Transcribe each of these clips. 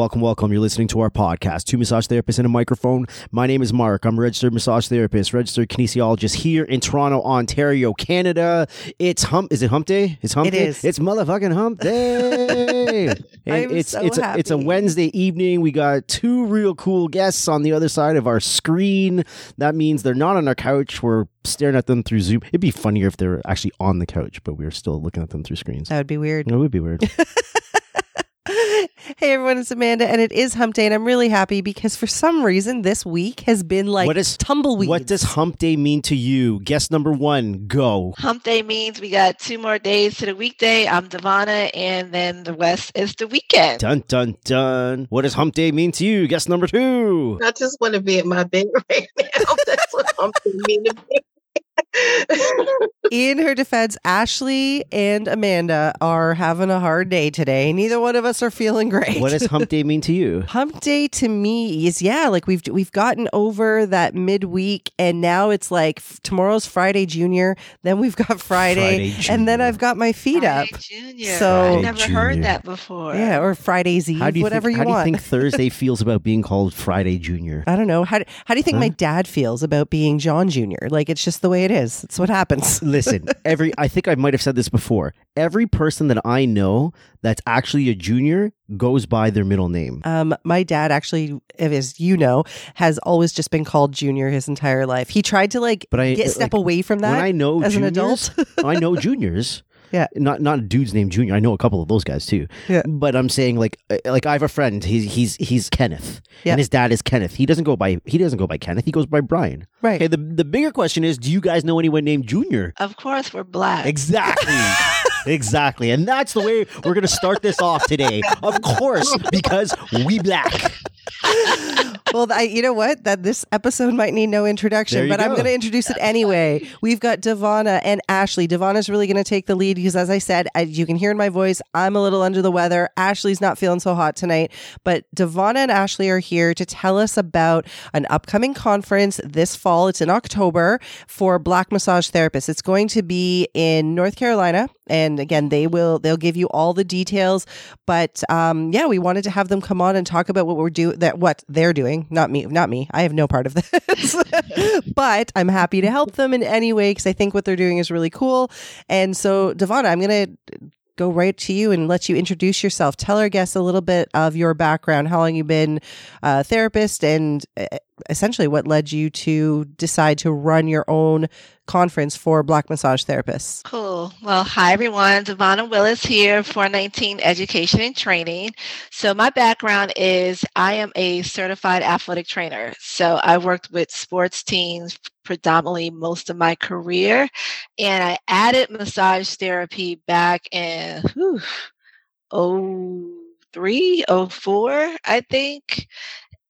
welcome, welcome. You're listening to our podcast, Two Massage Therapists and a Microphone. My name is Mark. I'm a registered massage therapist, registered kinesiologist here in Toronto, Ontario, Canada. It's hump. Is it hump day? It's hump It day. is. It's motherfucking hump day. and I'm it's so it's a, it's a. Wednesday evening. We got two real cool guests on the other side of our screen. That means they're not on our couch. We're staring at them through Zoom. It'd be funnier if they were actually on the couch, but we're still looking at them through screens. That would be weird. It would be weird. hey everyone, it's Amanda, and it is Hump Day, and I'm really happy because for some reason this week has been like What is- tumbleweeds. What does hump day mean to you? Guess number one, go. Hump day means we got two more days to the weekday. I'm Devana, and then the rest is the weekend. Dun dun dun. What does hump day mean to you? Guess number two. I just want to be at my bed right now. That's what I'm mean to be. In her defense, Ashley and Amanda are having a hard day today. Neither one of us are feeling great. What does hump day mean to you? Hump day to me is yeah, like we've we've gotten over that midweek, and now it's like f- tomorrow's Friday Junior. Then we've got Friday, Friday and then I've got my feet up. Junior. So- I've never Junior. heard that before. Yeah, or Friday's Eve, How do you whatever think, you how want. do you think Thursday feels about being called Friday Junior? I don't know. How do, how do you think Huh? my dad feels about being John Jr.? Like, it's just the way it is. It's what happens. Listen, every I think I might have said this before. Every person that I know that's actually a junior goes by their middle name. Um, my dad actually, as you know, has always just been called Junior his entire life. He tried to like But I get step like, away from that when I know as an adult. I know juniors. Yeah. Not not a dude's name Junior. I know a couple of those guys too. Yeah. But I'm saying like uh, like I have a friend. He's he's he's Kenneth. Yeah. And his dad is Kenneth. He doesn't go by he doesn't go by Kenneth. He goes by Brian. right. Okay. The the bigger question is, do you guys know anyone named Junior? Of course, we're black. Exactly. exactly. And that's the way we're going to start this off today. Of course, because we black. well, I, you know what? That this episode might need no introduction, but I'm going to introduce it anyway. We've got Devana and Ashley. Devana's really going to take the lead because, as I said, as you can hear in my voice, I'm a little under the weather. Ashley's not feeling so hot tonight, but Devana and Ashley are here to tell us about an upcoming conference this fall. It's in October for Black massage therapists. It's going to be in North Carolina, and again, they will they'll give you all the details. But um, yeah, we wanted to have them come on and talk about what we're doing, that what they're doing. Not me, not me. I have no part of this, but I'm happy to help them in any way because I think what they're doing is really cool. And so, Devana, I'm gonna go right to you and let you introduce yourself. Tell our guests a little bit of your background, how long you've been a therapist, and uh, essentially what led you to decide to run your own conference for Black massage therapists. Cool. Well, hi everyone. Devonna Willis here for 19 Education and Training. So my background is I am a certified athletic trainer. So I worked with sports teams predominantly most of my career, and I added massage therapy back in whew, 03, 04, I think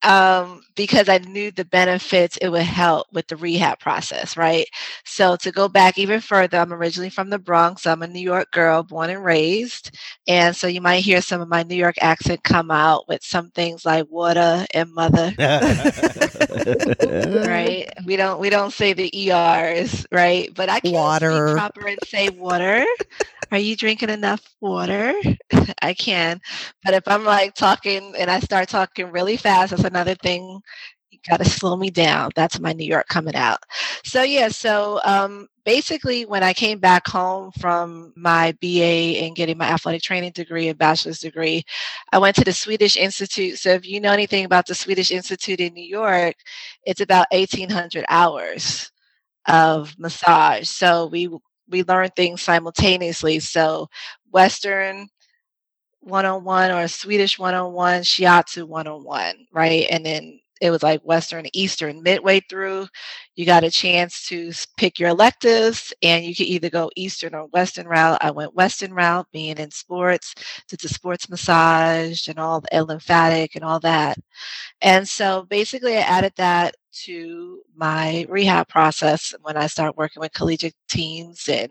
um, because I knew the benefits it would help with the rehab process, right? So to go back even further, I'm originally from the Bronx. I'm a New York girl, born and raised, and so you might hear some of my New York accent come out with some things like water and mother. right? We don't we don't say the ERs, right? But I can Water. speak proper and say water. Are you drinking enough water? I can. But if I'm like talking and I start talking really fast, that's another thing. You got to slow me down. That's my New York coming out. So yeah, so um, basically, when I came back home from my BA and getting my athletic training degree and bachelor's degree, I went to the Swedish Institute. So if you know anything about the Swedish Institute in New York, it's about 1,800 hours of massage. So we we learn things simultaneously. So Western 101 or Swedish 101, Shiatsu 101, right? And then it was like Western, Eastern. Midway through, you got a chance to pick your electives, and you could either go Eastern or Western route. I went Western route, being in sports, did the sports massage and all the lymphatic and all that. And so basically, I added that to my rehab process when I start working with collegiate teams and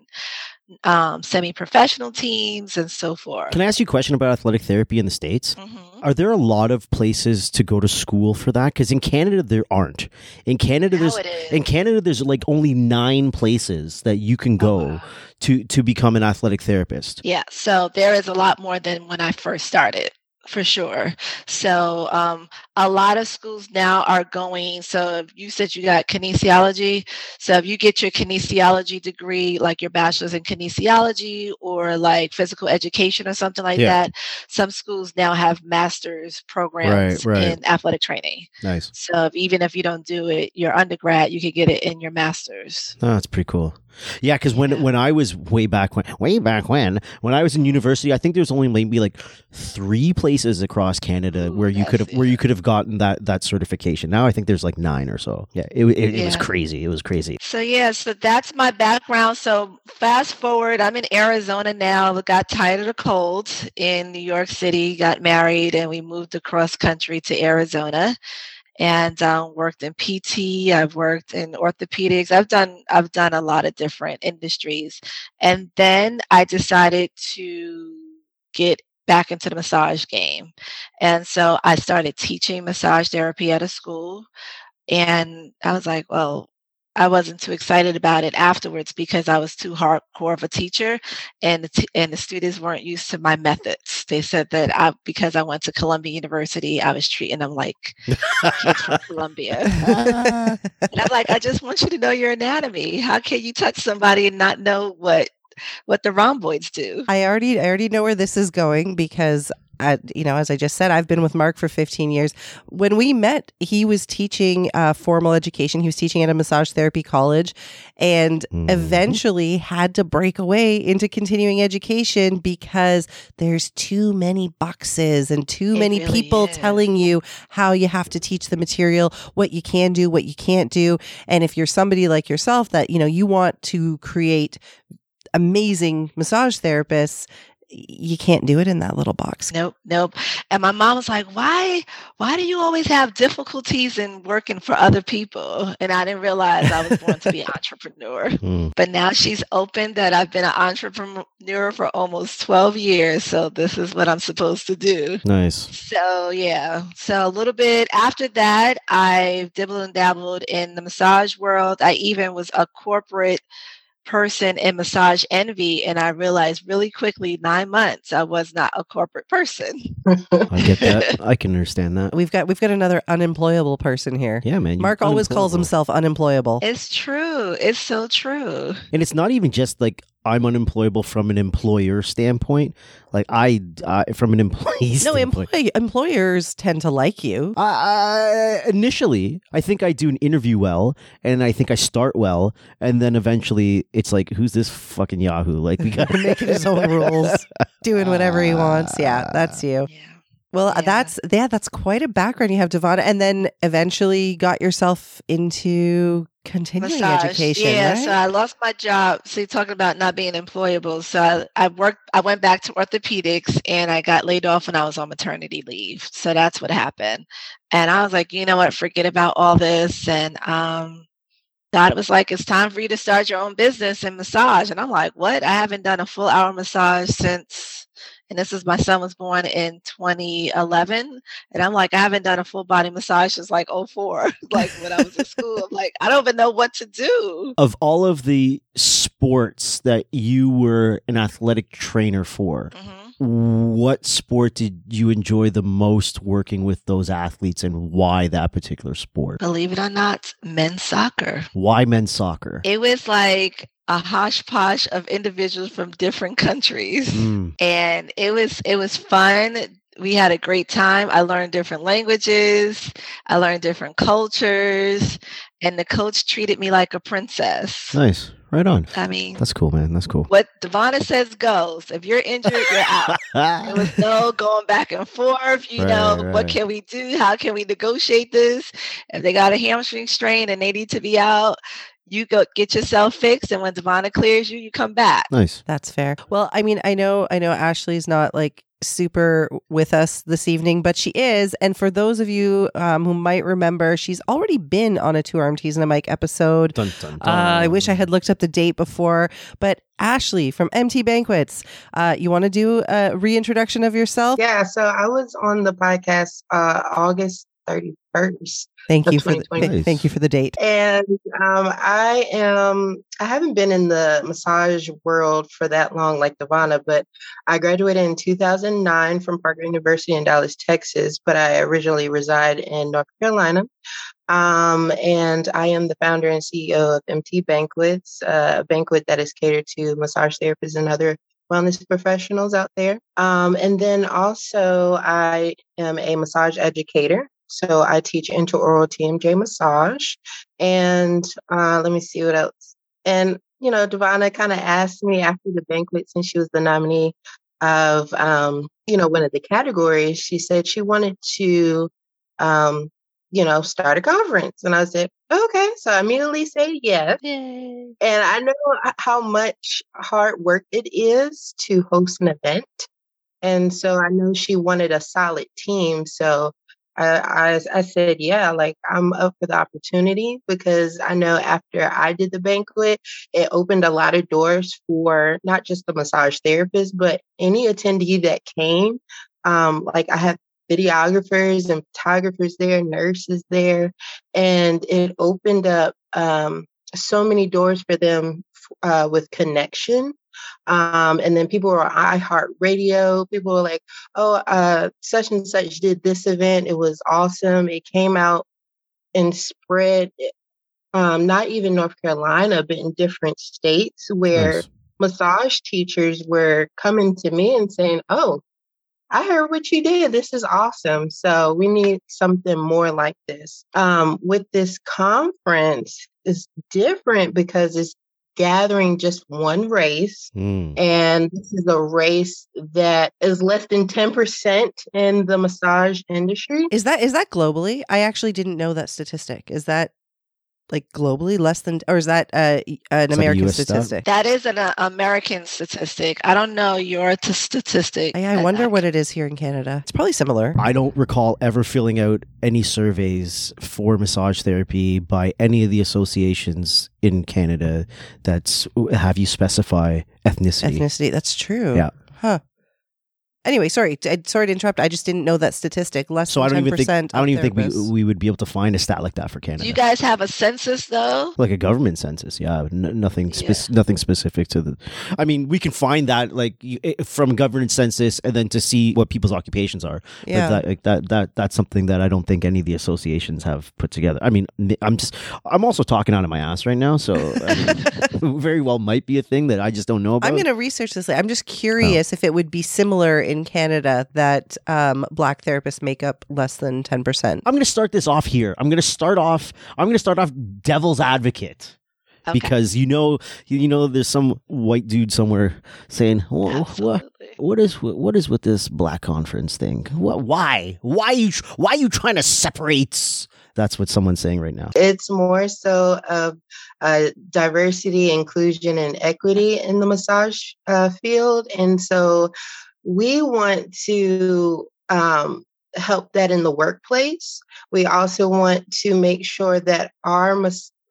um, semi-professional teams and so forth. Can I ask you a question about athletic therapy in the States? Mhm. Are there a lot of places to go to school for that? Because in Canada, there aren't. In Canada, Now there's in Canada, there's like only nine places that you can go wow. to to become an athletic therapist. Yeah, so there is a lot more than when I first started. For sure. So um, a lot of schools now are going. So if you said you got kinesiology. So if you get your kinesiology degree, like your bachelor's in kinesiology or like physical education or something like Yeah. that, some schools now have master's programs right. in athletic training. Nice. So if, even if you don't do it, your undergrad, you could get it in your master's. Oh, that's pretty cool. Yeah, because when Yeah. when I was way back when, way back when, when I was in university, I think there was only maybe like three places across Canada Ooh, where you could have where you could have gotten that that certification. Now I think there's like nine or so. Yeah, it it, it was crazy. It was crazy. So yeah, so that's my background. So fast forward, I'm in Arizona now. Got tired of the cold in New York City. Got married, and we moved across country to Arizona, and um, worked in PT. I've worked in orthopedics. I've done I've done a lot of different industries, and then I decided to get back into the massage game, and so I started teaching massage therapy at a school. And I was like, well, I wasn't too excited about it afterwards because I was too hardcore of a teacher, and the t- and the students weren't used to my methods. They said that I because I went to Columbia University, I was treating them like kids from Columbia. And I'm like, I just want you to know your anatomy. How can you touch somebody and not know what what the rhomboids do? I already I already know where this is going because I, you know, as I just said, I've been with Mark for 15 years. When we met, he was teaching uh, formal education. He was teaching at a massage therapy college, and Mhm. eventually had to break away into continuing education because there's too many boxes and too It many really people is. telling you how you have to teach the material, what you can do, what you can't do. And if you're somebody like yourself that you know you want to create amazing massage therapists you can't do it in that little box. Nope, nope. And my mom was like, "Why, why do you always have difficulties in working for other people?" And I didn't realize I was born to be an entrepreneur. Mm. But now she's open that I've been an entrepreneur for almost 12 years. So this is what I'm supposed to do. Nice. So yeah. So a little bit after that, I dibbled and dabbled in the massage world. I even was a corporate person in massage envy and I realized really quickly 9 months I was not a corporate person. I get that. I can understand that. We've got we've got another unemployable person here. Yeah, man. Mark always calls himself unemployable. It's true. It's so true. and it's not even just like I'm unemployable from an employer standpoint. Like I, I from an employee No, employ- employers tend to like you. Uh, initially, I think I do an interview well, and I think I start well, and then eventually it's like, who's this fucking Yahoo? Like we gotta Making his own rules, doing whatever he wants. Yeah, that's you. Yeah. Well, Yeah. that's yeah, that's quite a background you have, Devon, and then eventually got yourself into continuing Massage. education. Yeah, right? so I lost my job. So you're talking about not being employable. So I, I worked I went back to orthopedics and I got laid off when I was on maternity leave. So that's what happened. And I was like, you know what, forget about all this. And um God was like, it's time for you to start your own business in massage. And I'm like, what? I haven't done a full hour massage since and this is my son was born in 2011 and i'm like i haven't done a full body massage since like 04 like when i was in school i'm like i don't even know what to do of all of the sports that you were an athletic trainer for. hmm What sport did you enjoy the most working with those athletes, and why that particular sport? believe it or not men's soccer. Why men's soccer? it was like a hodgepodge of individuals from different countries. Mm, and it was it was fun. We had a great time. I learned different languages. I learned different cultures. And the coach treated me like a princess. Nice, right on. i mean That's cool, man. That's cool. what Devonna says goes. If you're injured, you're out. There was no going back and forth. You Right, know, right. what can we do? How can we negotiate this? If they got a hamstring strain and they need to be out, you go get yourself fixed. And when Devonna clears you, you come back. nice. That's fair. Well, I mean, I know, I know Ashley's not like super with us this evening, but she is. And for those of you um, who might remember, she's already been on a Two RMTs and a Mic episode. Dun, dun, Uh, I wish I had looked up the date before, but Ashley from MT Banquets, uh, you want to do a reintroduction of yourself? Yeah, so I was on the podcast uh, August 31st. Thank you for the, th- thank you for the date. And um, I am, I haven't been in the massage world for that long, like Devana, but I graduated in 2009 from Parker University in Dallas, Texas, but I originally reside in North Carolina. Um, and I am the founder and CEO of MT Banquets, uh, a banquet that is catered to massage therapists and other wellness professionals out there. Um, and then also, I am a massage educator. So I teach intraoral TMJ massage. And uh, let me see what else. And, you know, Devana kind of asked me after the banquet, since she was the nominee of, um, you know, one of the categories, she said she wanted to, um, you know, start a conference. And I said, okay. So I immediately said yes. Yay. And I know how much hard work it is to host an event. And so I know she wanted a solid team. So I, I, I said, yeah, like I'm up for the opportunity because I know after I did the banquet, it opened a lot of doors for not just the massage therapist, but any attendee that came. Um, like I have videographers and photographers there, nurses there, and it opened up um, so many doors for them uh, with connection. Um, and then people were on iHeartRadio. People were like, oh, uh, such and such did this event. It was awesome. It came out and spread, um, not even North Carolina, but in different states where Nice. massage teachers were coming to me and saying, oh, I heard what you did. This is awesome. So we need something more like this. Um, with this conference, it's different because it's gathering just one race. Mm. And this is a race that is less than 10% in the massage industry. Is that is that globally? I actually didn't know that statistic. Is that like globally less than, or is that uh, an a American US stat? statistic? That is an uh, American statistic. I don't know your t- statistic. I, I and wonder what it is here in Canada. It's probably similar. I don't recall ever filling out any surveys for massage therapy by any of the associations in Canada that's have you specify ethnicity. Ethnicity. That's true. Yeah. Huh. Anyway, sorry. t- I- Sorry to interrupt. I just didn't know that statistic. Less so I than don't even 10% think I don't of even think we we would be able to find a stat like that for Canada. Do you guys have a census though? like a government census, yeah, N- nothing spec- nothing specific to the. I mean, we can find that like you- eh, from government census, and then to see what people's occupations are. Yeah. that, like, that that that's something that I don't think any of the associations have put together. I mean, n- I'm just I'm also talking out of my ass right now, so I mean, very well might be a thing that I just don't know about. I'm going to research this. I'm just curious if it would be similar in Canada that um, black therapists make up less than 10%. I'm going to start this off here. I'm going to start off. I'm going to start off devil's advocate. Okay. Because you know, you, you know, there's some white dude somewhere saying, well, what, what is what is with this black conference thing? What, why? Why you why are you trying to separate? That's what someone's saying right now. It's more so of uh, diversity, inclusion, and equity in the massage uh, field. And so we want to um, help that in the workplace. We also want to make sure that our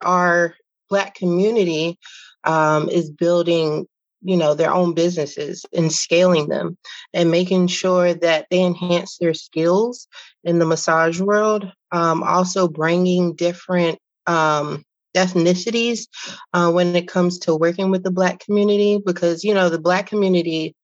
our Black community um, is building, you know, their own businesses and scaling them, and making sure that they enhance their skills in the massage world. Um, also, bringing different um, ethnicities uh, when it comes to working with the Black community, because you know the Black community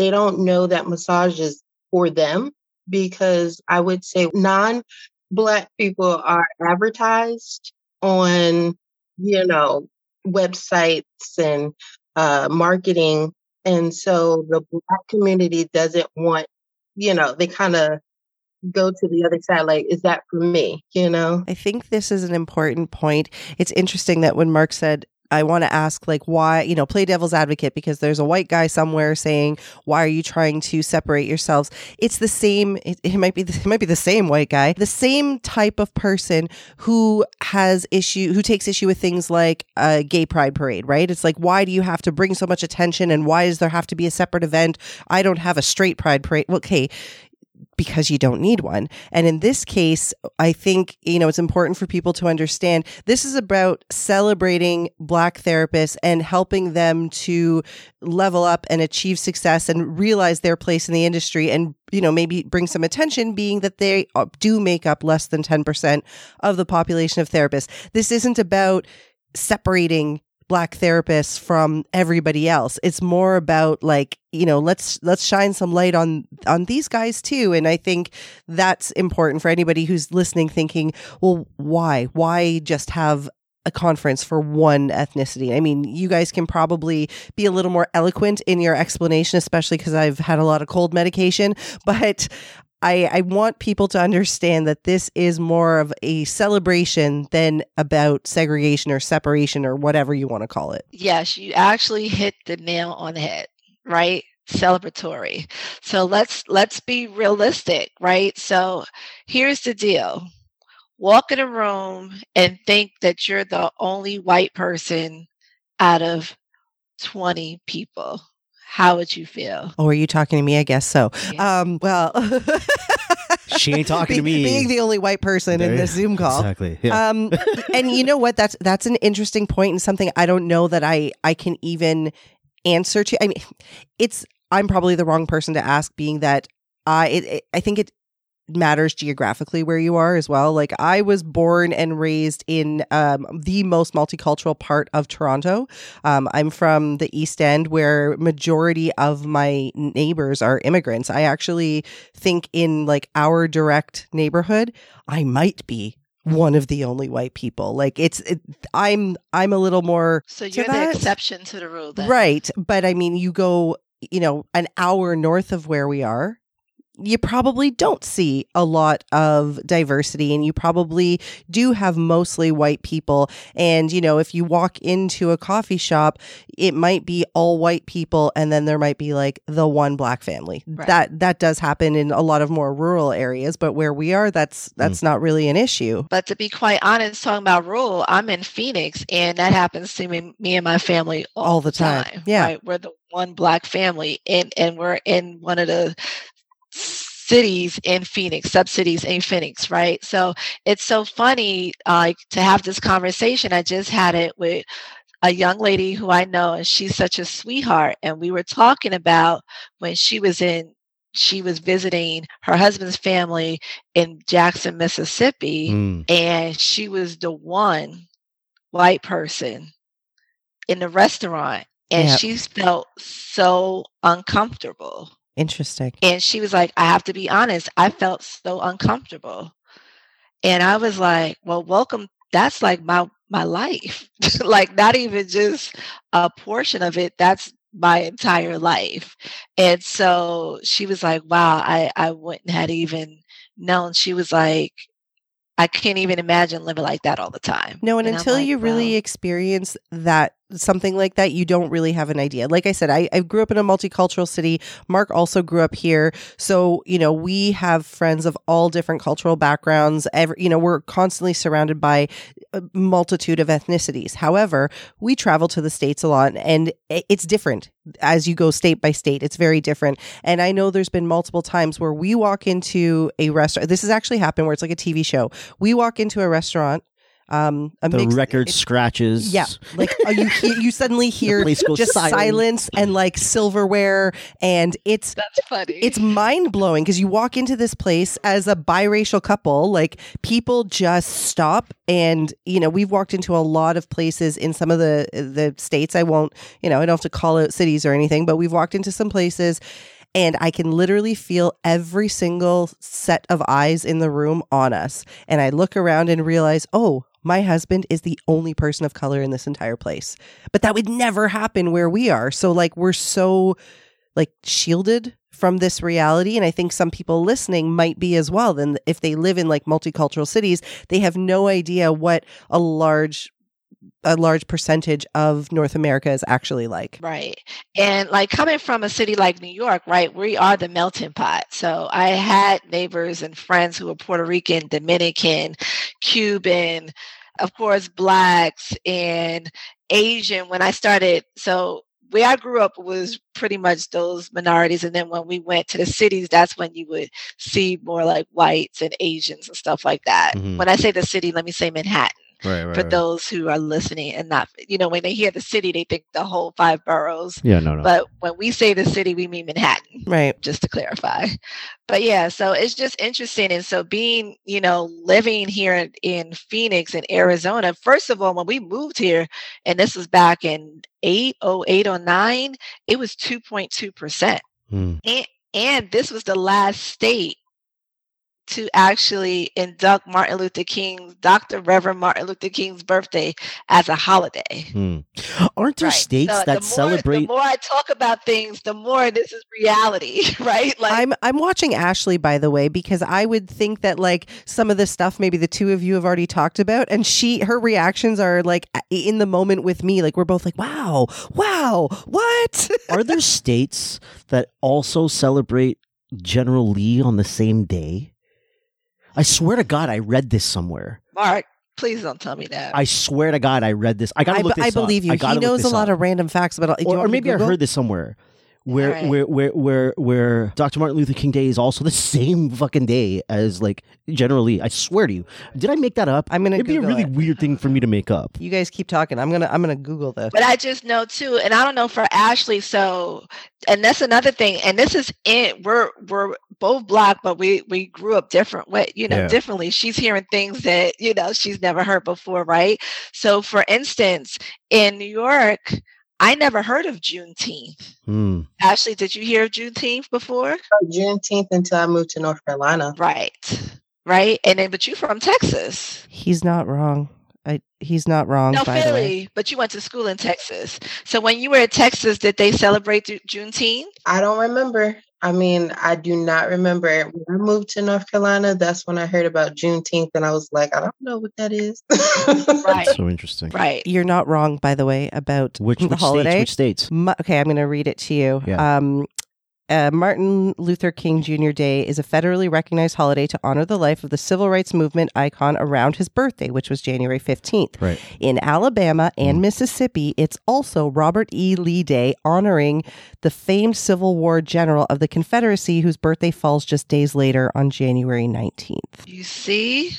they don't know that massage is for them because I would say non black people are advertised on, you know, websites and uh, marketing. And so the black community doesn't want, you know, they kind of go to the other side like, is that for me? You know? I think this is an important point. It's interesting that when Mark said, I want to ask, like, why, you know, play devil's advocate because there's a white guy somewhere saying, why are you trying to separate yourselves? It's the same, it, it might be, the, it might be the same white guy, the same type of person who has issue, who takes issue with things like a gay pride parade, right? It's like, why do you have to bring so much attention and why does there have to be a separate event? I don't have a straight pride parade. Okay because you don't need one. And in this case, I think, you know, it's important for people to understand this is about celebrating Black therapists and helping them to level up and achieve success and realize their place in the industry and, you know, maybe bring some attention, being that they uh, do make up less than 10% of the population of therapists. This isn't about separating black therapists from everybody else it's more about like you know let's let's shine some light on on these guys too and i think that's important for anybody who's listening thinking well why why just have a conference for one ethnicity. I mean, you guys can probably be a little more eloquent in your explanation, especially because I've had a lot of cold medication. But I, I want people to understand that this is more of a celebration than about segregation or separation or whatever you want to call it. Yes, you actually hit the nail on the head, right? Celebratory. So let's let's be realistic, right? So here's the deal. Walk in a room and think that you're the only white person out of 20 people how would you feel? Oh, are you talking to me? I guess so. Yeah. Um, well, she ain't talking to me. Being the only white person there, in this Zoom call, exactly. Yeah. Um, and you know what? That's that's an interesting point and something I don't know that I I can even answer to. I mean, it's I'm probably the wrong person to ask, being that I it, it, I think it matters geographically where you are as well. Like I was born and raised in um, the most multicultural part of Toronto. Um, I'm from the East End, where majority of my neighbors are immigrants. I actually think in like our direct neighborhood, I might be one of the only white people. Like it's, it, I'm, I'm a little more. So you're the exception to the rule, then. right? But I mean, you go, you know, an hour north of where we are, you probably don't see a lot of diversity and you probably do have mostly white people and you know if you walk into a coffee shop it might be all white people and then there might be like the one black family right. that that does happen in a lot of more rural areas but where we are that's mm. that's mm. not really an issue but to be quite honest talking about rural i'm in phoenix and that happens to me, me and my family all, all the time, time yeah right? we're the one black family and and we're in one of the cities in Phoenix, sub cities in Phoenix, right? So it's so funny uh, to have this conversation. I just had it with a young lady who I know, and she's such a sweetheart. And we were talking about when she was in, she was visiting her husband's family in Jackson, Mississippi, mm. and she was the one white person in the restaurant. And yep. she felt so uncomfortable Interesting. And she was like, I have to be honest, I felt so uncomfortable. And I was like, well, welcome. That's like my my life. like not even just a portion of it. That's my entire life. And so she was like, wow, I, I wouldn't had even known. She was like, I can't even imagine living like that all the time. No, and, and until like, you really experience that something like that, you don't really have an idea. Like I said, I, I grew up in a multicultural city. Mark also grew up here. So, you know, we have friends of all different cultural backgrounds. Every, you know, we're constantly surrounded by a multitude of ethnicities. However, we travel to the States a lot and it's different as you go state by state. It's very different. And I know there's been multiple times where we walk into a restaurant. This has actually happened where it's like a TV show. We walk into a restaurant um, a the mix, record it, scratches. Yeah, like uh, you you suddenly hear just silence. silence. and like silverware, and it's that's funny. It's mind blowing because you walk into this place as a biracial couple, like people just stop, and you know we've walked into a lot of places in some of the the states. I won't, you know, I don't have to call out cities or anything, but we've walked into some places and I can literally feel every single set of eyes in the room on us. And I look around and realize, oh, my husband is the only person of color in this entire place. But that would never happen where we are. So like we're so like shielded from this reality and I think some people listening might be as well. Then if they live in like multicultural cities, they have no idea what a large a large percentage of North America is actually like. Right. And like coming from a city like New York, right, we are the melting pot. So I had neighbors and friends who were Puerto Rican, Dominican, Cuban, of course, blacks and Asian when I started. So where I grew up was pretty much those minorities. And then when we went to the cities, that's when you would see more like whites and Asians and stuff like that. Mhm. When I say the city, let me say Manhattan Right, right. for those who are listening and not, you know, when they hear the city, they think the whole five boroughs. yeah, no, no. But when we say the city, we mean Manhattan Right. just to clarify. But yeah, so it's just interesting. And so being, you know, living here in, in Phoenix in Arizona, first of all, when we moved here, and this was back in 808 or 9, it was 2.2%. Hmm. And, and this was the last state to actually induct Martin Luther King's, Dr. Reverend Martin Luther King's birthday as a holiday. Hmm. Aren't there Right. states So the that more- celebrate? The more I talk about things, the more this is reality, right? Like I'm I'm watching Ashley by the way because I would think that like some of the stuff maybe the two of you have already talked about and she her reactions are like in the moment with me like we're both like wow wow what Are there states that also celebrate General Lee on the same day? I swear to God, I read this somewhere. Mark, please don't tell me that. I swear to God, I read this. I gotta I, look this I believe up. you I he knows a this lot up. of random facts about or, or me to maybe I heard this somewhere. Where, Alright. where where where where Dr. Martin Luther King Day is also the same fucking day as like General Lee. I swear to you. Did I make that up? I'm gonna It'd be a really it. weird thing for me to make up. you guys keep talking I'm gonna I'm gonna Google this but I just know too, and I don't know for Ashley. So, and that's another thing. And this is in we're we're both black, but we we grew up different way, you know, Yeah. differently. She's hearing things that you know she's never heard before, right? So, for instance, in New York, I never heard of Juneteenth. Hmm. Ashley, did you hear of Juneteenth before? Juneteenth until I moved to North Carolina. Right, right. And then, but you from Texas. he's not wrong I he's not wrong No, by the way Philly, but you went to school in Texas. So when you were in Texas, did they celebrate Ju- Juneteenth? I don't remember. I mean, I do not remember. When I moved to North Carolina, that's when I heard about Juneteenth, and I was like, I don't know what that is. Right, So interesting. right. you're not wrong by the way about Which, the which holiday states? Which states? Ma- okay, I'm going to read it to you. Yeah. Um, uh, Martin Luther King Jr. Day is a federally recognized holiday to honor the life of the civil rights movement icon around his birthday, which was January 15th. Right. In Alabama and Mm. Mississippi, it's also Robert E. Lee Day, honoring the famed Civil War general of the Confederacy, whose birthday falls just days later on January 19th. You see,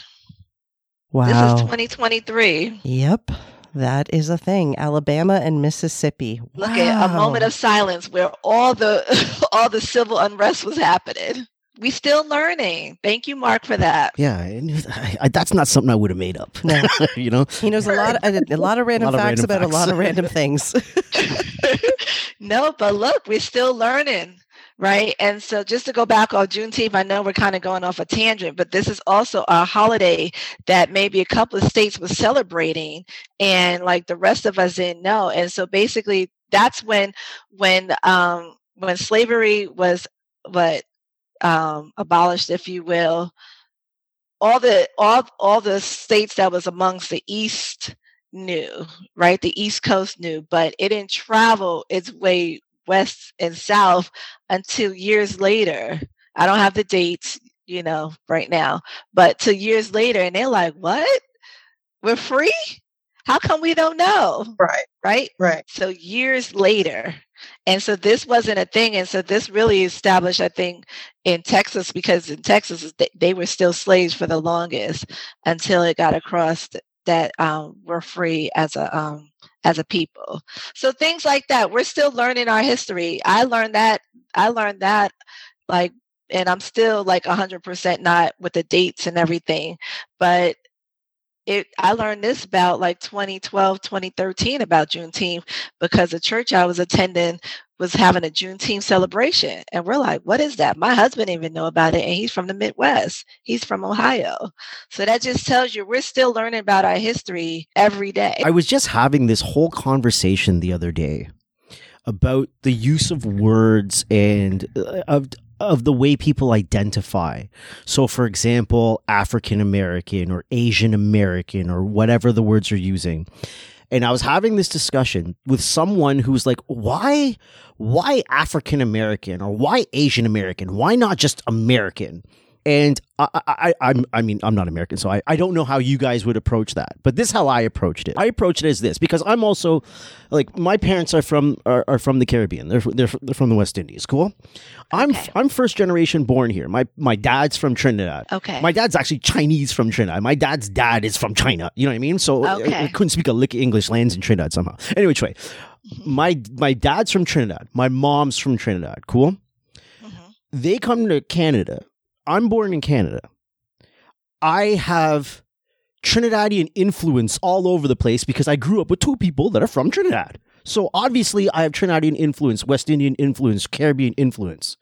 Wow. this is 2023. Yep. That is a thing. Alabama and Mississippi. Look at a moment of silence where all the all the civil unrest was happening. We still learning. Thank you, Mark, for that. Yeah, I knew I, I, that's not something I would have made up. No. you know, He knows a lot, a, a lot of random lot of facts random about facts. a lot of random things. no, but look, we're still learning, right? And so, just to go back on Juneteenth, I know we're kind of going off a tangent, but this is also a holiday that maybe a couple of states was celebrating, and like the rest of us didn't know. And so, basically, that's when when um, when slavery was what um, abolished, if you will. All the all all the states that was amongst the East knew, right? The East Coast knew, but it didn't travel its way west and south until years later. I don't have the dates, you know, right now, but to years later, and they're like, "What? We're free? How come we don't know?" right, Right? right. So years later. And so this wasn't a thing. And so this really established, I think, in Texas, because in Texas, they- they were still slaves for the longest until it got across that um, we're free as a um, as a people. So things like that. We're still learning our history. I learned that. I learned that like and I'm still like 100% not with the dates and everything, but it I learned this about like 2012, 2013 about Juneteenth because the church I was attending was having a Juneteenth celebration. And we're like, what is that? My husband didn't even know about it. And he's from the Midwest. He's from Ohio. So that just tells you we're still learning about our history every day. I was just having this whole conversation the other day about the use of words and uh, of of the way people identify. So for example, African American or Asian American or whatever the words are using. And I was having this discussion with someone who's like, why why African American or why Asian American? Why not just American? And I, I, I, I mean, I'm not American, so I, I don't know how you guys would approach that. But this is how I approached it. I approached it as this because I'm also, like, my parents are from are, are from the Caribbean. They're, they're they're from the West Indies. Cool. I'm Okay. I'm first generation born here. My my dad's from Trinidad. Okay. My dad's actually Chinese from Trinidad. My dad's dad is from China. You know what I mean? So I- I, couldn't speak a lick of English. Lands in Trinidad somehow. Anyway, which way? My my dad's from Trinidad. My mom's from Trinidad. Cool Mhm. they come to Canada. I'm born in Canada. I have Trinidadian influence all over the place because I grew up with two people that are from Trinidad. So obviously, I have Trinidadian influence, West Indian influence, Caribbean influence.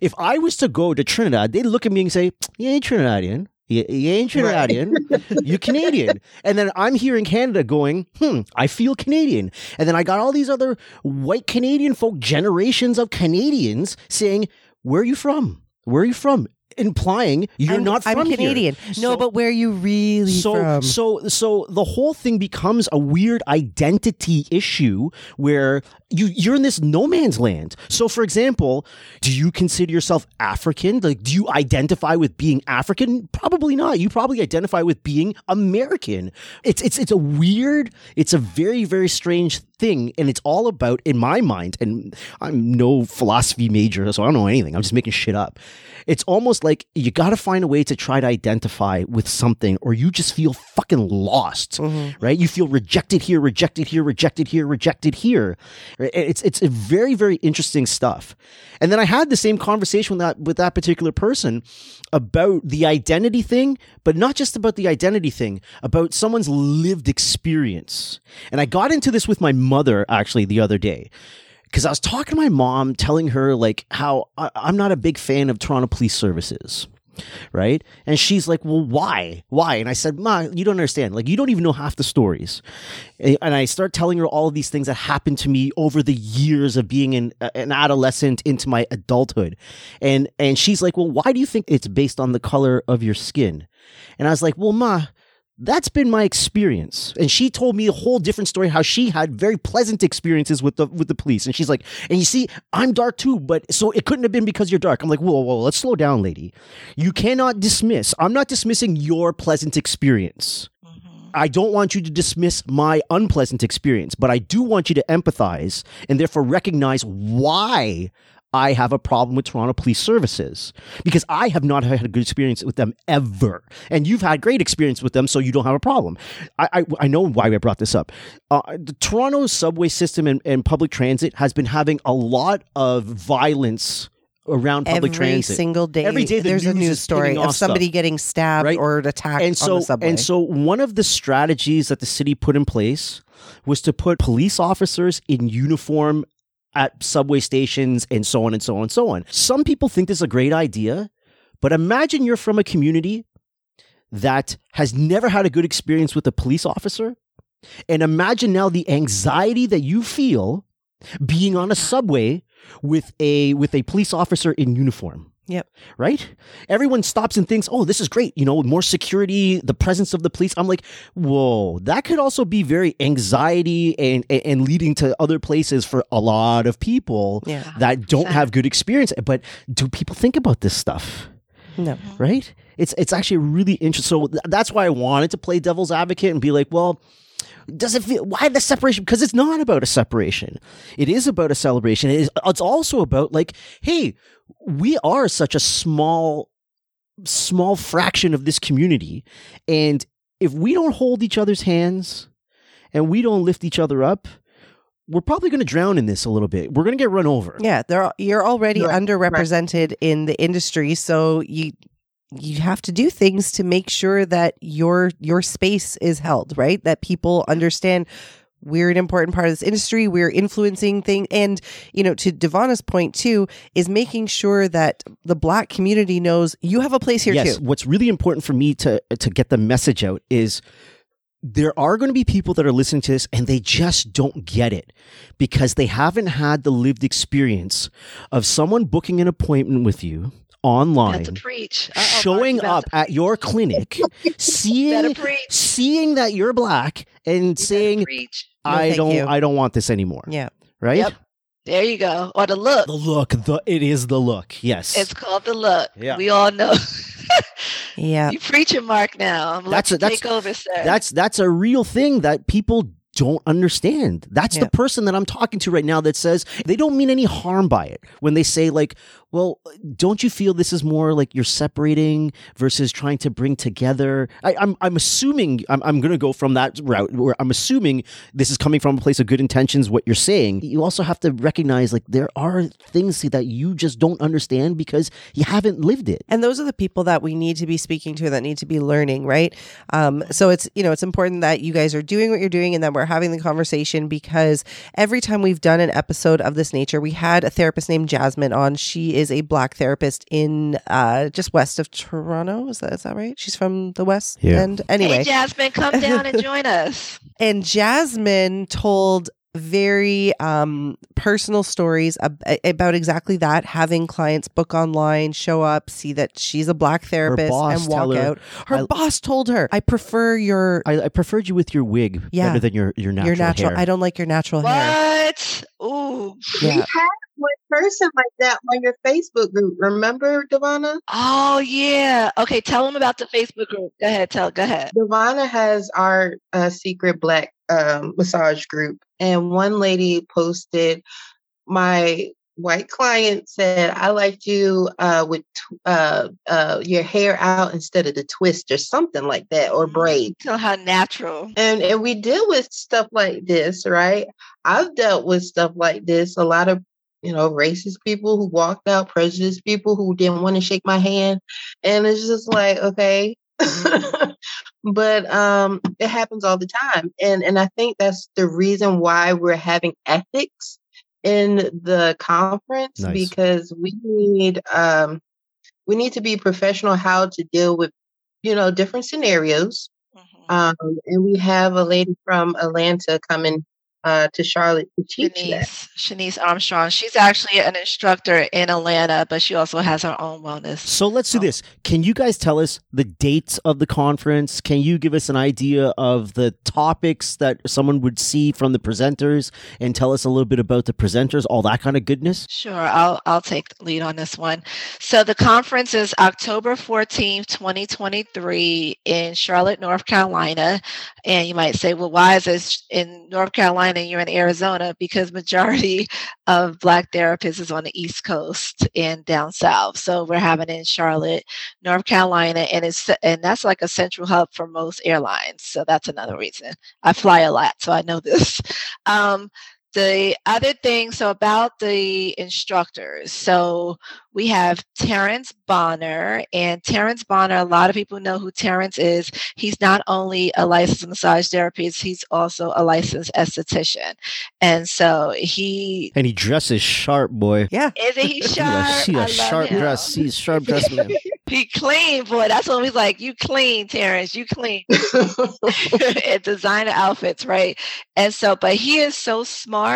If I was to go to Trinidad, they'd look at me and say, "You ain't Trinidadian. You, you ain't Right. Trinidadian. you Canadian." And then I'm here in Canada going, "Hmm, I feel Canadian." And then I got all these other white Canadian folk, generations of Canadians saying, "Where are you from? Where are you from?" Implying you're I'm, not from I'm here. Canadian. No, So- but where are you really so from? so so the whole thing becomes a weird identity issue where you you're in this no man's land. So for example, do you consider yourself African? Like do you identify with being African? Probably not. You probably identify with being American. It's it's it's a weird, it's a very very strange thing and it's all about in my mind and I'm no philosophy major so I don't know anything. I'm just making shit up. It's almost like you got to find a way to try to identify with something or you just feel fucking lost Mhm. right? You feel rejected here, rejected here, rejected here, rejected here. It's it's a very very interesting stuff. And then I had the same conversation with that with that particular person about the identity thing, but not just about the identity thing, about someone's lived experience. And I got into this with my mother actually the other day because I was talking to my mom, telling her like how I, I'm not a big fan of Toronto Police Services. Right. And she's like, well, why? Why? And I said, Ma, you don't understand. Like, you don't even know half the stories. And and I start telling her all of these things that happened to me over the years of being an, an adolescent into my adulthood. And, and she's like, well, why do you think it's based on the color of your skin? And I was like, well, Ma, that's been my experience. And she told me a whole different story how she had very pleasant experiences with the with the police. And she's like, and you see, I'm dark too, but so it couldn't have been because you're dark. I'm like, whoa, whoa, let's slow down, lady. You cannot dismiss. I'm not dismissing your pleasant experience. Mhm. I don't want you to dismiss my unpleasant experience, but I do want you to empathize and therefore recognize why I have a problem with Toronto Police Services because I have not had a good experience with them ever, and you've had great experience with them, so you don't have a problem. I I, I know why I brought this up. Uh, the Toronto subway system and, and public transit has been having a lot of violence around public Every transit. Every single day, Every day the there's a news news story of somebody stuff. getting stabbed Right. or attacked and so on the subway. and so one of the strategies that the city put in place was to put police officers in uniform at subway stations and so on and so on and so on. Some people think this is a great idea, but imagine you're from a community that has never had a good experience with a police officer and imagine now the anxiety that you feel being on a subway with a with a police officer in uniform Yep. right? Everyone stops and thinks, oh, this is great. You know, more security, the presence of the police. I'm like, whoa, that could also be very anxiety and, and, and leading to other places for a lot of people Yeah. that don't have good experience. But do people think about this stuff? No. Right? It's it's actually really interesting. So th- that's why I wanted to play devil's advocate and be like, well, does it feel why the separation? Because it's not about a separation. It is about a celebration. It is, it's also about like, hey, we are such a small, small fraction of this community, and if we don't hold each other's hands and we don't lift each other up, we're probably going to drown in this a little bit. We're going to get run over. Yeah, they're you're already Right, underrepresented in the industry, so you you have to do things to make sure that your your space is held, right? That people understand we're an important part of this industry. We're influencing things, and you know, to Devana's point too, is making sure that the Black community knows you have a place here yes, too. what's really important for me to to get the message out is there are going to be people that are listening to this and they just don't get it because they haven't had the lived experience of someone booking an appointment with you online About to preach. Showing Mark, you about up at your clinic seeing seeing that you're black and You saying. No, I don't you. I don't want this anymore Yeah, right Yep. There you go. Or the look. the look the it is the look yes It's called the look. Yeah. We all know. Yeah. You preaching, Mark. Now I'm That's a- that's- take over, sir. That's that's a real thing that people don't understand. That's Yeah. the person that I'm talking to right now that says they don't mean any harm by it when they say like, "Well, don't you feel this is more like you're separating versus trying to bring together?" I, I'm I'm assuming I'm I'm going to go from that route where I'm assuming this is coming from a place of good intentions. What you're saying, you also have to recognize like there are things that you just don't understand because you haven't lived it. And those are the people that we need to be speaking to that need to be learning, right? Um, so it's you know it's important that you guys are doing what you're doing and that we're having the conversation because every time we've done an episode of this nature, we had a therapist named Jasmine on. She is a black therapist in uh, just west of Toronto. Is that is that right? She's from the west Yeah. end. Anyway, Hey, Jasmine, come down and join us. and Jasmine told very um, personal stories ab- about exactly that having clients book online show up see that she's a black therapist and walk her, out her I- boss told her i prefer your I, I preferred you with your wig Yeah. better than your your natural your natural hair. i don't like your natural hair What? Ooh. We yeah had one person like that on your Facebook group. Remember, Devana? Oh yeah. Okay, tell them about the Facebook group. Go ahead. Tell. Go ahead. Devana has our uh, secret black um, massage group, and one lady posted, "My white client said I liked you uh, with uh, uh, your hair out instead of the twist or something like that, or braid." Tell how natural. And and we deal with stuff like this, right? I've dealt with stuff like this. A lot of you know racist people who walked out, prejudiced people who didn't want to shake my hand, and it's just like okay. but um it happens all the time and and i think that's the reason why we're having ethics in the conference Nice. because we need um we need to be professional how to deal with you know different scenarios Mhm. um, and we have a lady from Atlanta coming uh, to Charlotte to teach that. Shanice, Shanice Armstrong. She's actually an instructor in Atlanta, but she also has her own wellness. So let's do this. Can you guys tell us the dates of the conference? Can you give us an idea of the topics that someone would see from the presenters and tell us a little bit about the presenters, all that kind of goodness? Sure, I'll I'll take the lead on this one. So the conference is October 14th, 2023 in Charlotte, North Carolina. And you might say, well, why is this in North Carolina and you're in Arizona? Because majority of black therapists is on the East Coast and down south. So we're having it in Charlotte, North Carolina, and it's and that's like a central hub for most airlines. So that's another reason. I fly a lot, so I know this. Um, the other thing, so about the instructors, so we have Terrence Bonner, and Terrence Bonner, a lot of people know who Terrence is. He's not only a licensed massage therapist, he's also a licensed esthetician. And so he And he dresses sharp, boy. yeah isn't he He's sharp? a, she I a love sharp him. dress. He's sharp dress man. He clean, boy. That's what he's like. You clean, Terrence. You clean. and designer outfits, right? And so, but he is so smart.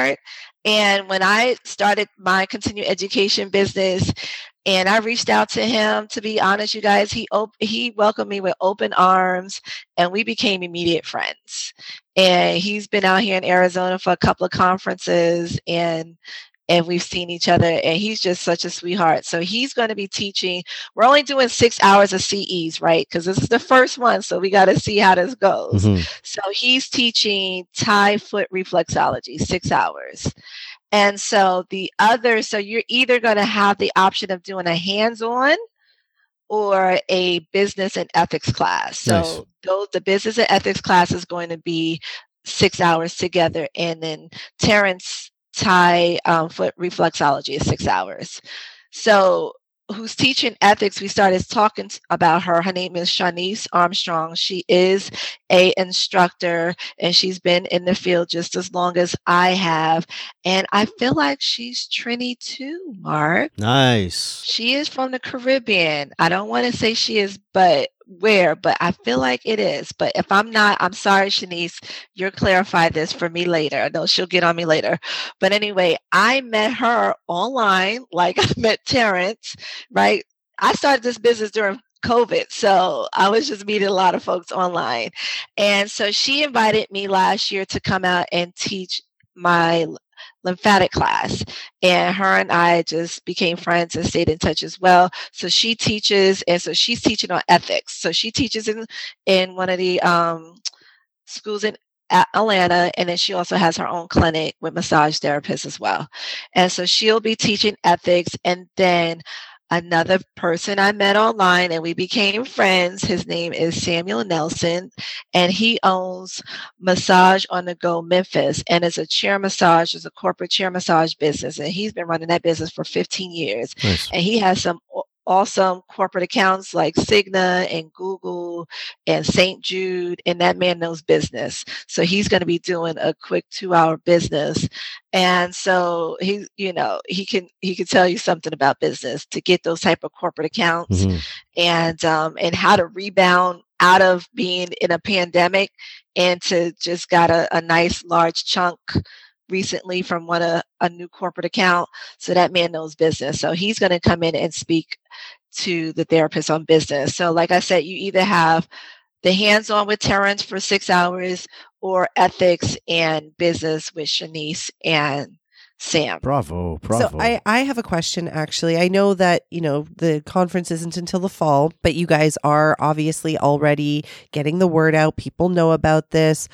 And when I started my continued education business, and I reached out to him, to be honest, you guys, he op- he welcomed me with open arms, and we became immediate friends. And he's been out here in Arizona for a couple of conferences, and and we've seen each other and he's just such a sweetheart. So he's going to be teaching. We're only doing six hours of ces right? Because this is the first one so we got to see how this goes. Mhm. so he's teaching thai foot reflexology six hours. And so the other so you're either going to have the option of doing a hands-on or a business and ethics class. So Nice. those the business and ethics class is going to be six hours together and then terrence Thai um, foot reflexology is six hours. So, who's teaching ethics? We started talking about her. Her name is Shanice Armstrong. She is a instructor, and she's been in the field just as long as I have. And I feel like she's Trini too, Mark. Nice. She is from the Caribbean. I don't want to say she is, but where, but I feel like it is. But if I'm not, I'm sorry, Shanice. You'll clarify this for me later. No, she'll get on me later. But anyway, I met her online, like I met Terrence, right? I started this business during COVID. So I was just meeting a lot of folks online. And so she invited me last year to come out and teach my lymphatic class. And her and i just became friends and stayed in touch as well. So she teaches and so she's teaching on ethics. So she teaches in in one of the um, schools in Atlanta, and then she also has her own clinic with massage therapists as well. And so she'll be teaching ethics, and then another person I met online and we became friends. His name is Samuel Nelson and he owns Massage on the Go Memphis and is a chair massage, is a corporate chair massage business. And he's been running that business for 15 years. Nice. And he has some awesome corporate accounts like Cigna and Google and St. Jude, and that man knows business. So he's going to be doing a quick two hour business. And so he, you know, he can he can tell you something about business to get those type of corporate accounts mm-hmm. and um and how to rebound out of being in a pandemic and to just got a, a nice large chunk recently from one a, a new corporate account. So that man knows business. So he's going to come in and speak to the therapist on business. So like I said, you either have the hands-on with Terrence for six hours or ethics and business with Shanice and Sam. Bravo, bravo. So I, I have a question actually. I know that, you know, the conference isn't until the fall, but you guys are obviously already getting the word out. People know about this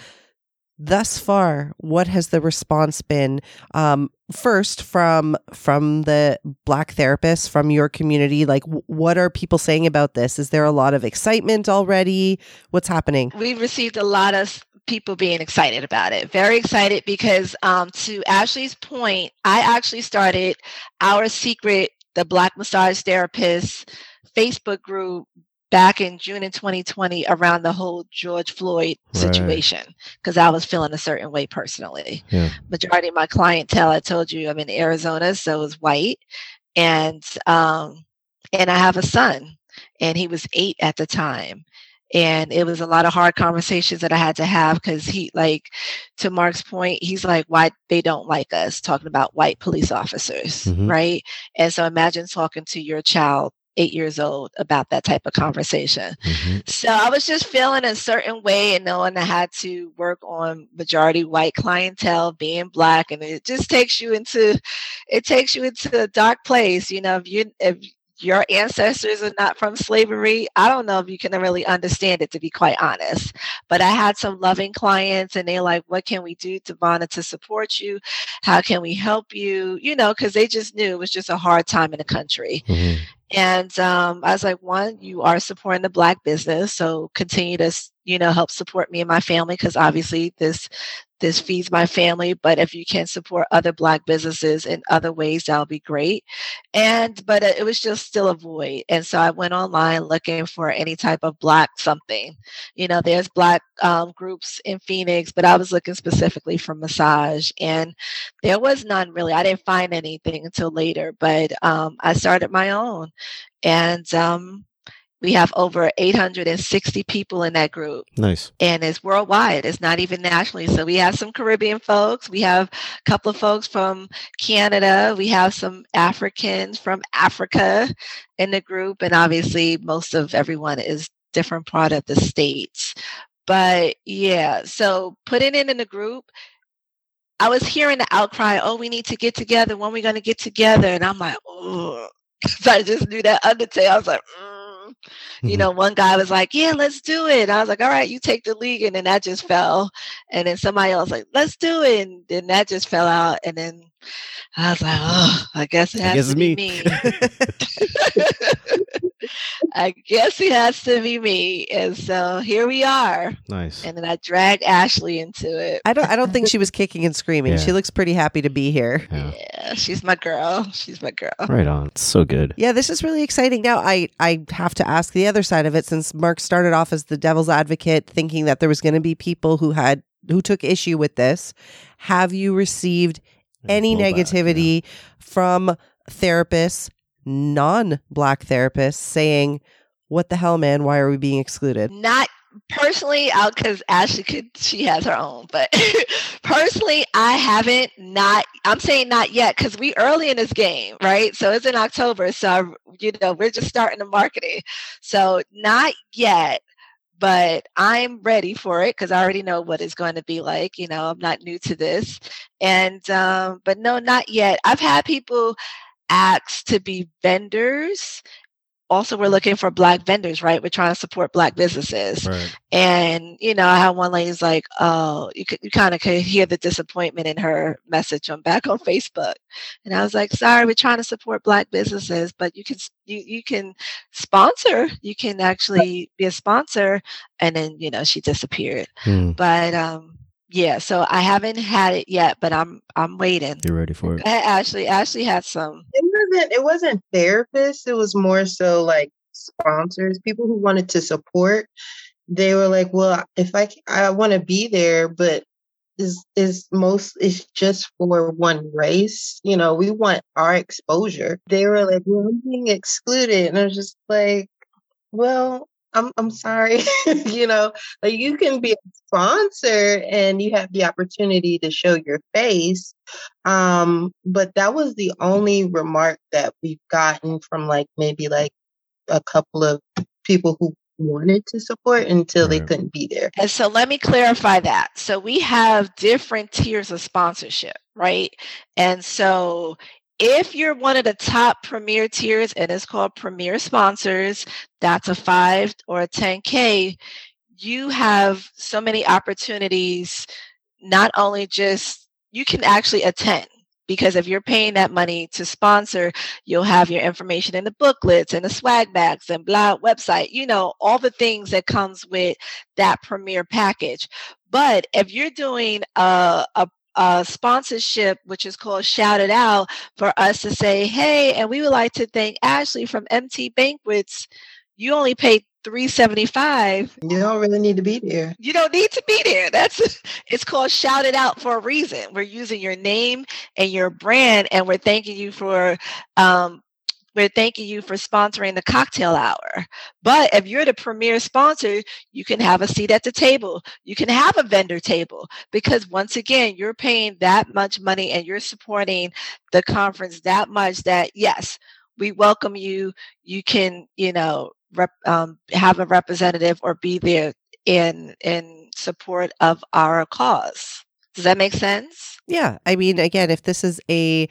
thus far what has the response been um, first from from the black therapists from your community? Like w- what are people saying about this? Is there a lot of excitement already? What's happening? We've received a lot of people being excited about it. Very excited because um, to ashley's point i actually started our secret the black massage therapist facebook group back in June in 2020 around the whole George Floyd situation because right. I was feeling a certain way personally. Yeah. Majority of my clientele, I told you, I'm in Arizona, so it's white, and um, and I have a son, and he was eight at the time. And it was a lot of hard conversations that I had to have because he, like, to Mark's point, he's like, why they don't like us, talking about white police officers, mm-hmm. right? And so imagine talking to your child eight years old about that type of conversation. Mm-hmm. So I was just feeling a certain way and knowing I had to work on majority white clientele, being black, and it just takes you into it takes you into a dark place. You know, if you if your ancestors are not from slavery, I don't know if you can really understand it to be quite honest. But I had some loving clients and they're like, what can we do, Devonna, to support you? How can we help you? You know, because they just knew it was just a hard time in the country. Mm-hmm. And um, I was like, one, you are supporting the black business, so continue to, you know, help support me and my family because obviously this this feeds my family. But if you can support other black businesses in other ways, that'll be great. And but it was just still a void, and so I went online looking for any type of black something. You know, there's black um, groups in Phoenix, but I was looking specifically for massage, and there was none really. I didn't find anything until later, but um, I started my own, and um, we have over 860 people in that group. Nice. And it's worldwide. It's not even nationally. So we have some Caribbean folks. We have a couple of folks from Canada. We have some Africans from Africa in the group. And obviously, most of everyone is different part of the states. But yeah, so putting it in the group, I was hearing the outcry, oh, we need to get together. When are we going to get together? And I'm like, oh, because I just knew that undertale. I was like, mm you mm-hmm. know, one guy was like, "Yeah, let's do it." I was like, "All right, you take the league," and then that just fell. And then somebody else like, "Let's do it," and then that just fell out. And then I was like, "Oh, I guess it has guess to be me." me. I guess it has to be me. And so here we are. Nice. And then I dragged Ashley into it. I don't I don't think she was kicking and screaming. Yeah. She looks pretty happy to be here. Yeah. yeah. she's my girl. She's my girl. Right on. It's so good. Yeah, this is really exciting. Now I I have to ask the other side of it since Mark started off as the devil's advocate thinking that there was going to be people who had who took issue with this. Have you received any negativity yeah. from therapists non black therapists saying, What the hell, man? Why are we being excluded? Not personally out because ashley could she has her own but personally i haven't not i'm saying not yet because we early in this game right so it's in october so you know we're just starting the marketing so not yet but I'm ready for it because I already know what it's going to be like. You know, I'm not new to this. And, um, but no, not yet. I've had people ask to be vendors also we're looking for black vendors right? We're trying to support black businesses. Right. and you know i had one lady's like oh you, could, you kind of could hear the disappointment in her message on back on facebook. And i was like sorry we're trying to support black businesses but you can you, you can sponsor you can actually be a sponsor. And then you know she disappeared. Hmm, but um yeah so i haven't had it yet but i'm i'm waiting you're ready for it. A- ashley ashley had some It wasn't it wasn't therapists, it was more so like sponsors, people who wanted to support. They were like, "Well, if I I want to be there, but is is most it's just for one race. You know, we want our exposure." They were like, "Well, I'm being excluded." And I was just like, "Well, I'm I'm sorry. you know, like you can be a sponsor and you have the opportunity to show your face. Um, but that was the only remark that we've gotten from like maybe like a couple of people who wanted to support until they couldn't be there. And so let me clarify that. So we have different tiers of sponsorship, right? And so if you're one of the top premier tiers and it's called premier sponsors, that's a 5 or a 10k, you have so many opportunities not only just you can actually attend because if you're paying that money to sponsor, you'll have your information in the booklets and the swag bags and blah website, you know, all the things that comes with that premier package. But if you're doing a, a a sponsorship, which is called Shout It Out, for us to say, hey, and we would like to thank Ashley from MT Banquets. You only paid 375 You don't really need to be there. you don't need to be there. That's it's called shout it out for a reason. We're using your name and your brand, and we're thanking you for um, we're thanking you for sponsoring the cocktail hour. But if you're the premier sponsor, you can have a seat at the table. You can have a vendor table because once again, you're paying that much money and you're supporting the conference that much that yes, we welcome you. You can, you know, rep, um, have a representative or be there in in support of our cause. Does that make sense? Yeah, I mean, again, if this is a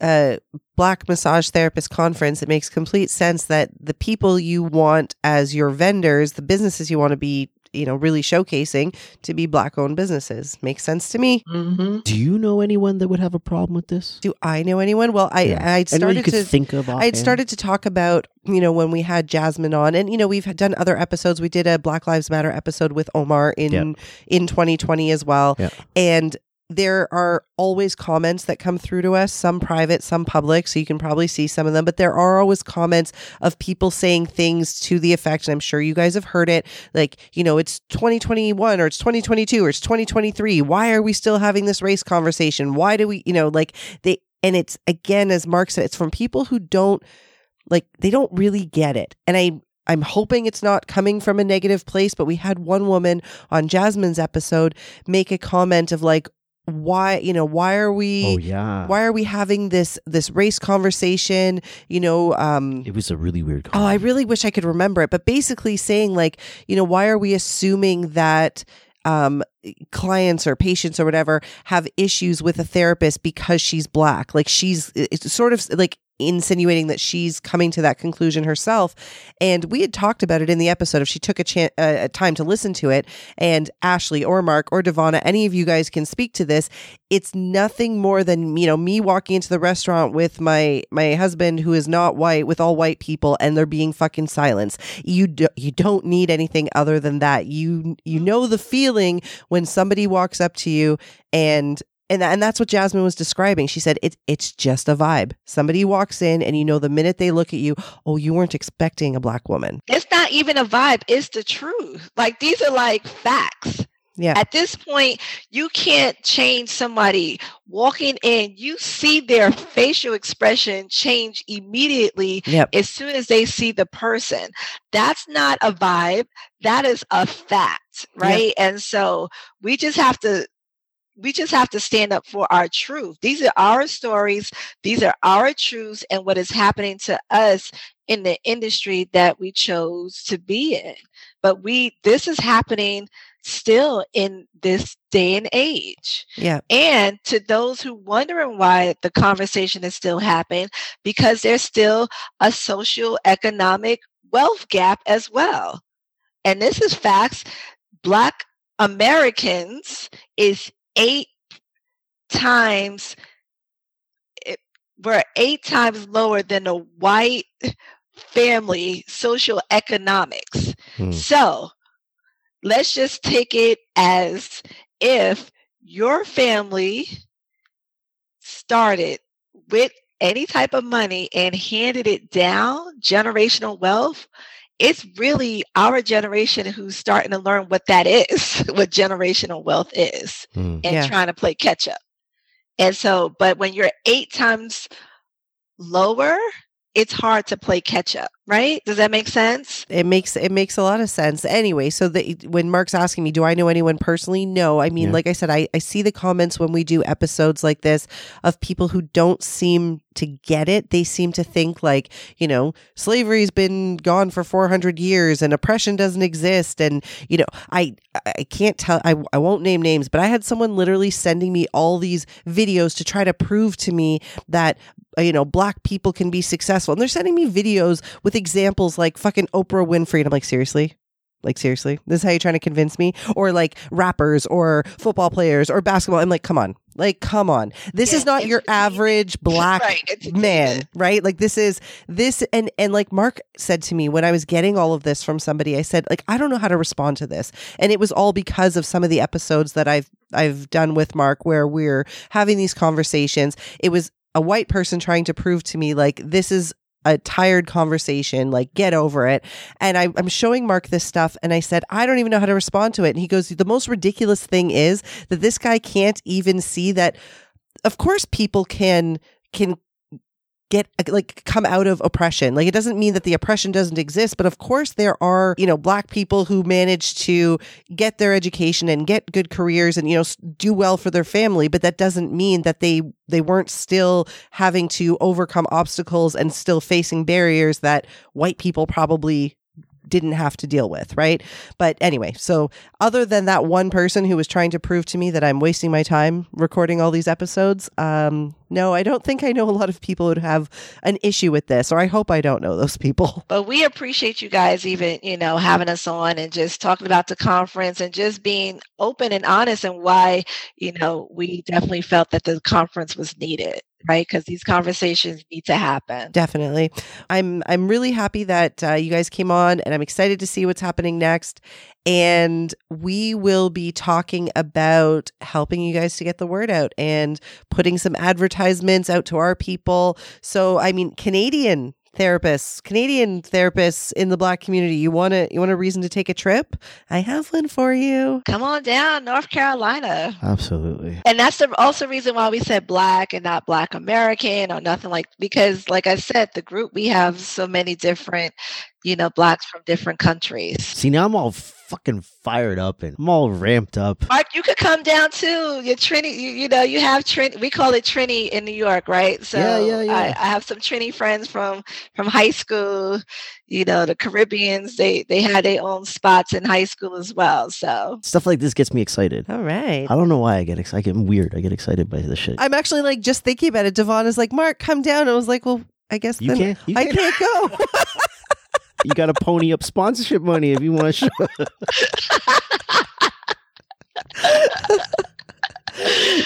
uh, black massage therapist conference, it makes complete sense that the people you want as your vendors, the businesses you want to be, you know, really showcasing to be black owned businesses. Makes sense to me. Mm-hmm. Do you know anyone that would have a problem with this? Do I know anyone? Well, I Yeah. I started you could to think of. I'd offhand? started to talk about, you know, when we had Jasmine on, and you know, we've done other episodes. We did a Black Lives Matter episode with Omar in Yep. in 2020 as well, Yep. and there are always comments that come through to us, some private, some public, so you can probably see some of them. But there are always comments of people saying things to the effect, and I'm sure you guys have heard it, like, you know, it's 2021 or it's 2022 or it's 2023. Why are we still having this race conversation? Why do we, you know, like they, and it's again, as Mark said, it's from people who don't like they don't really get it. And I I'm hoping it's not coming from a negative place, but we had one woman on Jasmine's episode make a comment of like why, you know, why are we Oh yeah. why are we having this this race conversation, you know, um It was a really weird. Conversation. Oh, I really wish I could remember it, but basically saying like, you know, why are we assuming that um clients or patients or whatever have issues with a therapist because she's black? Like she's it's sort of like insinuating that she's coming to that conclusion herself. And we had talked about it in the episode if she took a chance uh, a time to listen to it and Ashley or Mark or Devonna any of you guys can speak to this. It's nothing more than, you know, me walking into the restaurant with my my husband who is not white with all white people and they're being fucking silenced. You do, you don't need anything other than that. You you know the feeling when somebody walks up to you and and and that's what Jasmine was describing. She said it's it's just a vibe. Somebody walks in and you know the minute they look at you, oh, you weren't expecting a black woman. It's not even a vibe, it's the truth. Like these are like facts. Yeah. At this point, you can't change somebody walking in. You see their facial expression change immediately Yep. as soon as they see the person. That's not a vibe. That is a fact, right? And so we just have to we just have to stand up for our truth. These are our stories, these are our truths, and what is happening to us in the industry that we chose to be in. But we, this is happening still in this day and age. Yeah. And to those who wondering why the conversation is still happening, because there's still a social economic wealth gap as well. And this is facts. Black Americans is eight times it, we're eight times lower than a white family social economics. Hmm. So let's just take it as if your family started with any type of money and handed it down, generational wealth, it's really our generation who's starting to learn what that is, what generational wealth is, Hmm. and Yeah. trying to play catch up. And so, but when you're eight times lower, it's hard to play catch up, right? Does that make sense? It makes it makes a lot of sense. Anyway, so the, when Mark's asking me, do I know anyone personally? No. I mean, Yeah. like I said, I, I see the comments when we do episodes like this of people who don't seem to get it. They seem to think like, you know, slavery's been gone for 400 years and oppression doesn't exist. And, you know, I I can't tell, I, I won't name names, but I had someone literally sending me all these videos to try to prove to me that Uh, you know, black people can be successful. And they're sending me videos with examples like fucking Oprah Winfrey. And I'm like, seriously? Like, seriously? This is how you're trying to convince me? Or like rappers or football players or basketball. I'm like, come on. Like, come on. This Yeah, is not your average black Right, man, right? Like this is this and and like Mark said to me when I was getting all of this from somebody, I said like I don't know how to respond to this. And it was all because of some of the episodes that I've I've done with Mark where we're having these conversations. It was a white person trying to prove to me like this is a tired conversation, like get over it. And I, I'm showing Mark this stuff, and I said, I don't even know how to respond to it. And he goes, The most ridiculous thing is that this guy can't even see that. Of course, people can can get uh, like come out of oppression. Like it doesn't mean that the oppression doesn't exist but of course there are you know black people who manage to get their education and get good careers and you know do well for their family but that doesn't mean that they they weren't still having to overcome obstacles and still facing barriers that white people probably didn't have to deal with, right? But anyway, so other than that one person who was trying to prove to me that I'm wasting my time recording all these episodes, um, no, I don't think I know a lot of people who have an issue with this, or I hope I don't know those people. But we appreciate you guys even, you know, having us on and just talking about the conference and just being open and honest and why, you know, we definitely felt that the conference was needed, right? Because these conversations need to happen. Definitely, I'm I'm really happy that uh, you guys came on, and I'm excited to see what's happening next. And we will be talking about helping you guys to get the word out and putting some advertisements out to our people. So, I mean, Canadian therapists, Canadian therapists in the black community, you want to you want a reason to take a trip? I have one for you. Come on down, North Carolina. Absolutely. And that's the also reason why we said black and not black American or nothing like because like I said, the group we have so many different, you know, blacks from different countries. See, now I'm all fucking fired up and I'm all ramped up. Mark, you could come down too. Your Trini, you, you know, you have Trini. We call it Trini in New York, right? So Yeah, yeah, yeah. I, I have some Trini friends from from high school. You know, the Caribbeans. They they had their own spots in high school as well. So Stuff like this gets me excited. All right. I don't know why I get excited. I get weird. I get excited by this shit. I'm actually like just thinking about it. Devon is like, Mark, come down. I was like, well, I guess You then can't. You, I can't. can't go. you got to pony up sponsorship money if you want to show.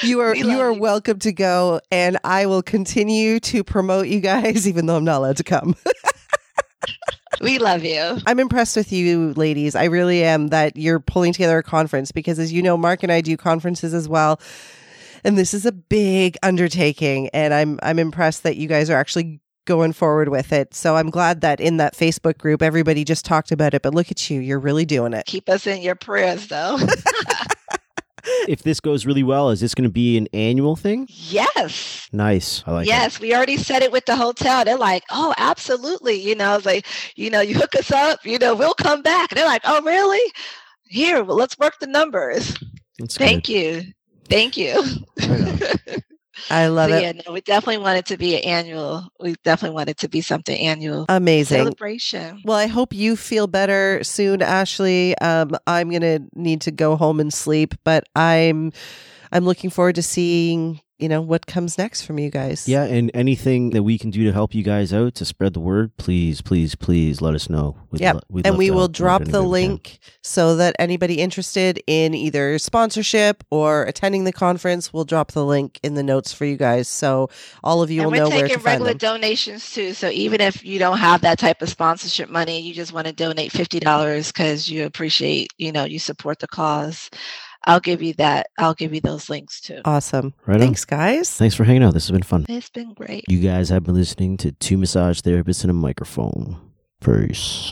you are We you are you. welcome to go, and I will continue to promote you guys, even though I'm not allowed to come. we love you. I'm impressed with you, ladies. I really am that you're pulling together a conference because, as you know, Mark and I do conferences as well, and this is a big undertaking. And I'm I'm impressed that you guys are actually going forward with it. So I'm glad that in that Facebook group, everybody just talked about it. But look at you, you're really doing it. Keep us in your prayers, though. if this goes really well, is this going to be an annual thing? yes. Nice. I like it. yes, we already said it with the hotel. They're like, "Oh, absolutely." You know, it's like, you know, you hook us up. You know, we'll come back. And they're like, "Oh, really? Here, well, let's work the numbers." That's Thank good. you. Thank you. I love so it. yeah, no, we definitely want it to be an annual. We definitely want it to be something annual Amazing. celebration. Well, I hope you feel better soon, Ashley. Um, I'm gonna need to go home and sleep, but I'm I'm looking forward to seeing you know what comes next from you guys. Yeah, and anything that we can do to help you guys out to spread the word, please, please, please let us know. We'd Yep. lo- we'd and we will drop the way we can. link so that anybody interested in either sponsorship or attending the conference will drop the link in the notes for you guys. So all of you and will we're know where to taking find regular them. donations too. So even if you don't have that type of sponsorship money, you just want to donate fifty dollars because you appreciate, you know, you support the cause. I'll give you that. I'll give you those links too. Awesome. Right on. Thanks, guys. Thanks for hanging out. This has been fun. It's been great. You guys have been listening to Two Massage Therapists and a Microphone. Peace.